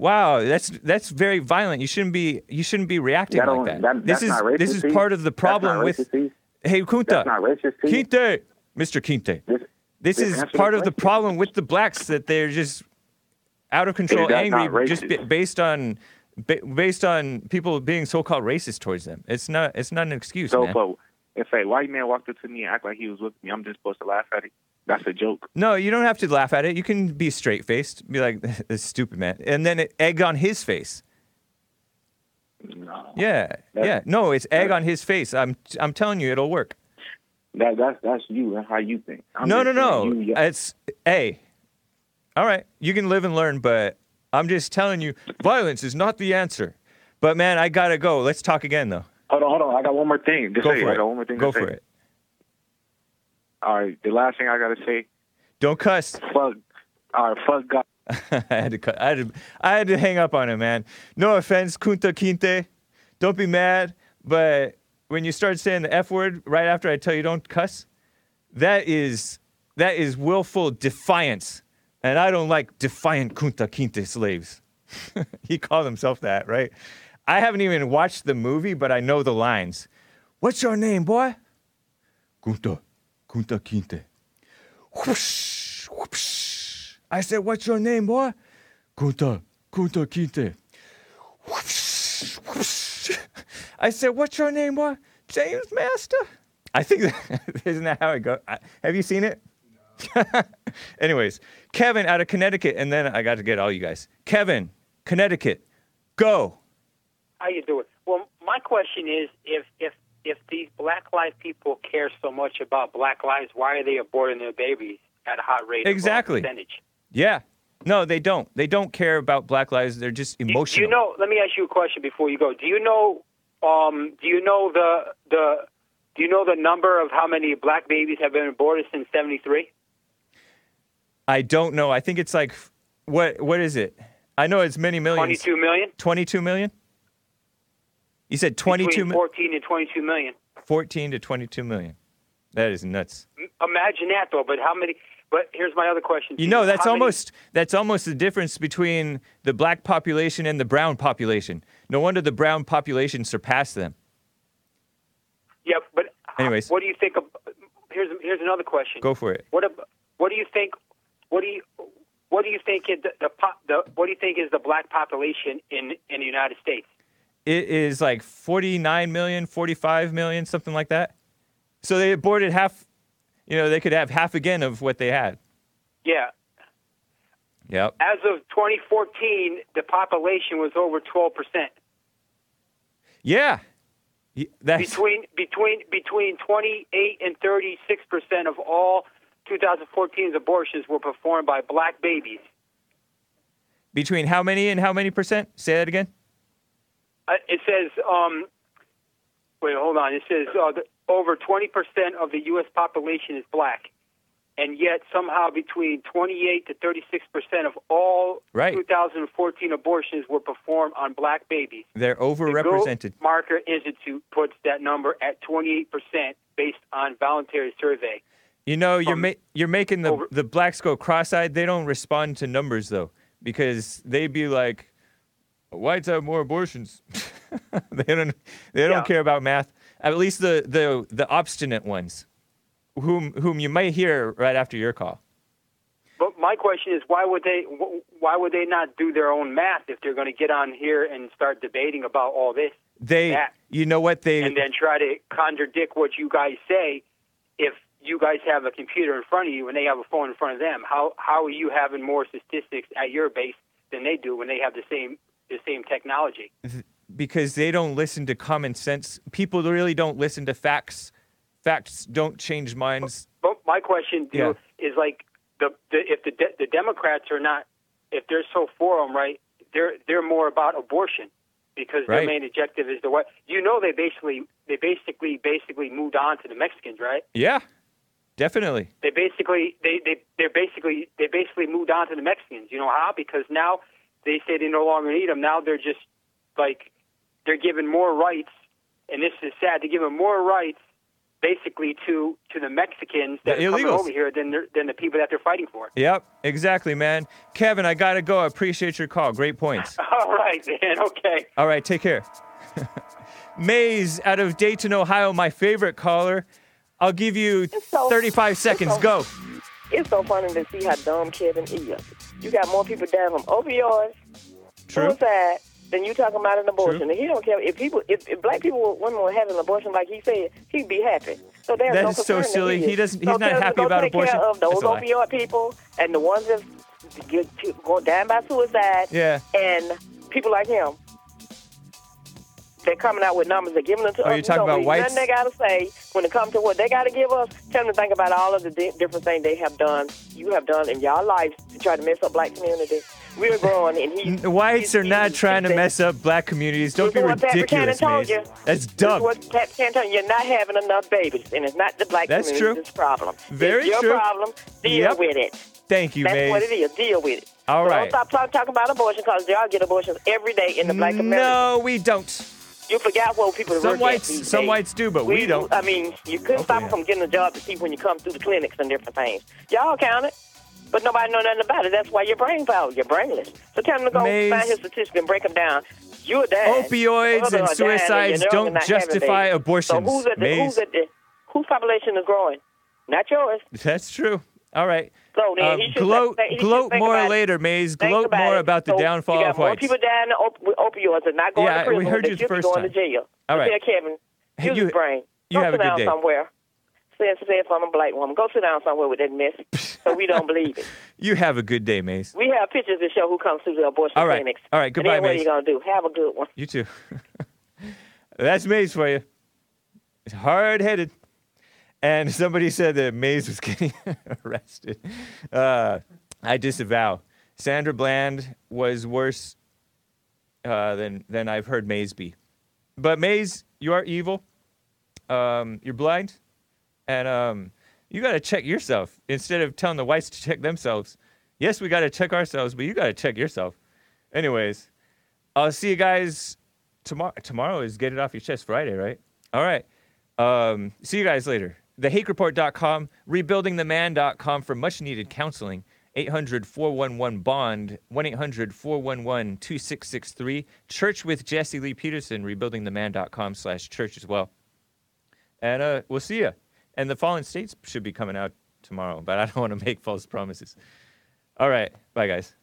Wow, that's that's very violent. You shouldn't be you shouldn't be reacting That like that. that- this is this is part of the problem with. racist? Hey, Kunta. That's not racist to? Kinte, Mr. Kinte. This, This this is part of the problem with the blacks that they're just out of control, angry, just based on ba- based on people being so-called racist towards them. It's not it's not an excuse, So, man. but if a white man walked up to me and act like he was with me, I'm just supposed to laugh at it. That's a joke. No, you don't have to laugh at it. You can be straight faced, be like, "This stupid man," and then it, egg on his face. No. Yeah, yeah. No, it's egg on his face. I'm I'm telling you, it'll work. That that's that's you and how you think. I'm no, no, no. you- It's hey. All right, you can live and learn, but I'm just telling you, violence is not the answer. But man, I gotta go. Let's talk again, though. Hold on, hold on. I got one more thing. to Go say. for I it. got one more thing Go to say. for it. All right. The last thing I gotta say. Don't cuss. Fuck. All right. Fuck God. I had to cut. I had to. I had to hang up on him, man. No offense, Kunta Kinte. Don't be mad, but when you start saying the f word right after I tell you don't cuss, that is that is willful defiance, and I don't like defiant Kunta Kinte slaves. he called himself that, right? I haven't even watched the movie, but I know the lines. What's your name, boy? Kunta, Kunta Kinte. Whoosh, whoosh. I said, What's your name, boy? Kunta, Kunta Kinte. Whoosh, whoosh. I said, What's your name, boy? James Master. I think that, isn't that how it goes? Have you seen it? Anyways, Kevin out of Connecticut, and then I got to get all you guys. Kevin, Connecticut, go. How you doing? Well, my question is, if if if these Black Lives people care so much about Black lives, why are they aborting their babies at a hot rate? Exactly. percentage? Yeah. No, they don't. They don't care about Black lives. They're just Do emotional. you know? Let me ask you a question before you go. Do you know? Um, do you know the the Do you know the number of how many black babies have been aborted since '73? I don't know. I think it's like what what is it? I know it's many millions. 22 million. 22 million? You said 22 Between 14 and 22 million. 14 to 22 million. That is nuts. Imagine that, though. But how many? But here's my other question. to You know, that's How many- almost that's almost the difference between the black population and the brown population. No wonder the brown population surpassed them. Yeah, but Anyways, what do you think of? Here's here's another question. go for it. What what do you think? What do you what do you think is the, the, the what do you think is the black population in in the United States? It is like 49 million, 45 million, something like that. So they aborted half, you know, they could have half again of what they had. Yeah. Yep. As of 2014, the population was over 12 percent. Yeah. Y- That's Between between between 28 and 36 percent of all 2014's abortions were performed by black babies. between how many and how many percent? Say that again. It says, um, wait, hold on. It says uh, over 20% of the U.S. population is black, and yet somehow between 28 to 36% of all Right. 2014 abortions were performed on black babies. They're The overrepresented. Gold Marker Institute puts that number at 28% based on voluntary survey. You know, you're ma- you're making the the blacks go cross-eyed. They don't respond to numbers though, because they'd be like, "Whites have more abortions." they don't they don't Yeah. care about math. At least the the the obstinate ones, whom whom you might hear right after your call. But my question is, why would they? Why would they not do their own math if they're going to get on here and start debating about all this? They, that, you know what they and then try to contradict what you guys say. If you guys have a computer in front of you and they have a phone in front of them, how how are you having more statistics at your base than they do when they have the same the same technology? because they don't listen to common sense. People really don't listen to facts. Facts don't change minds. But my question Yeah. is like the, the if the de- the Democrats are not if they're so for them, right? They're they're more about abortion because their main objective is the what you know they basically they basically basically moved on to the Mexicans, right? Yeah, definitely. They basically they they they're basically they basically moved on to the Mexicans. You know how? Because now they say they no longer need them. Now they're just like they're given more rights, and this is sad. They're giving more rights basically to to the Mexicans that The are coming over here than than the people that they're fighting for. Yep, exactly, man. Kevin, I gotta go. I appreciate your call. Great points. All right, man. Okay. All right, take care. Maze out of Dayton, Ohio, my favorite caller. I'll give you 35 seconds. Go. It's so funny to see how dumb Kevin is. You got more people dying from opioids, True. suicide, than you talking about an abortion. And he don't care if people, if, if black people, women were having an abortion like he said, he'd be happy. So there's That no is so that silly. He, He doesn't- So he's not him to happy about take abortion. Care of those opioid people and the ones that go down by suicide. Yeah. And people like him. They're coming out with numbers. They're giving them to Oh, us. you're We talking about whites? Nothing they got to say when it comes to what they got to give us. Tell them to think about all of the di- different things they have done, you have done in your life to try to mess up black communities. We're growing, and he. Whites are not trying to mess up black communities. Don't be ridiculous, Buchanan told Maze. you. That's This dumb. what Pat told you. You're not having enough babies, and it's not the black That's community's true. problem. Very it's your true. problem. Deal Yep. with it. Thank you, That's Maze. what it is. Deal with it. All so right. Don't stop talking about abortion because y'all get abortions every day in the black community. No, we don't. You forgot what people Some work at whites- these some days. whites do, but we don't. I mean, you couldn't stop them from getting a job to see when you come through the clinics and different things. Y'all count it, but nobody know nothing about it. That's why you're brain power. You're brainless. So tell them to go Maze. find his statistics and break them down. You're dying. Opioids and suicides don't and having justify abortions, So who's at the, who's at the, whose population is growing? Not yours. That's true. All right. Gloat uh, he should gloat more later, Maze. Gloat about more it. about the So downfall of whites. people dying op- with opioids and not going Yeah, to prison. we heard you the first going time. to jail. All right. Tell Kevin, Hey, use you- his brain. you Go have a sit good down day. somewhere. Say, say I'm a black woman. Go sit down somewhere with that mess so we don't believe it. You have a good day, Maze. We have pictures to show who comes through the abortion All right. clinics. All right. And Goodbye, then what are you going to do? Have a good one. You too. That's Maze for you. It's hard headed. And somebody said that Maze was getting arrested. Uh, I disavow. Sandra Bland was worse uh, than, than I've heard Maze be. But Maze, you are evil. um, you're blind, and um, you got to check yourself instead of telling the whites to check themselves. Yes, we got to check ourselves, but you got to check yourself. Anyways, I'll see you guys tomorrow. Tomorrow is Get It Off Your Chest Friday, right? All right. Um, see you guys later. TheHakeReport.com, RebuildingTheMan.com for much needed counseling. 800 411 Bond, 1 800 411 2663. Church with Jesse Lee Peterson, rebuildingtheman.com slash church as well. And uh, we'll see you. And the Fallen States should be coming out tomorrow, but I don't want to make false promises. All right. Bye, guys.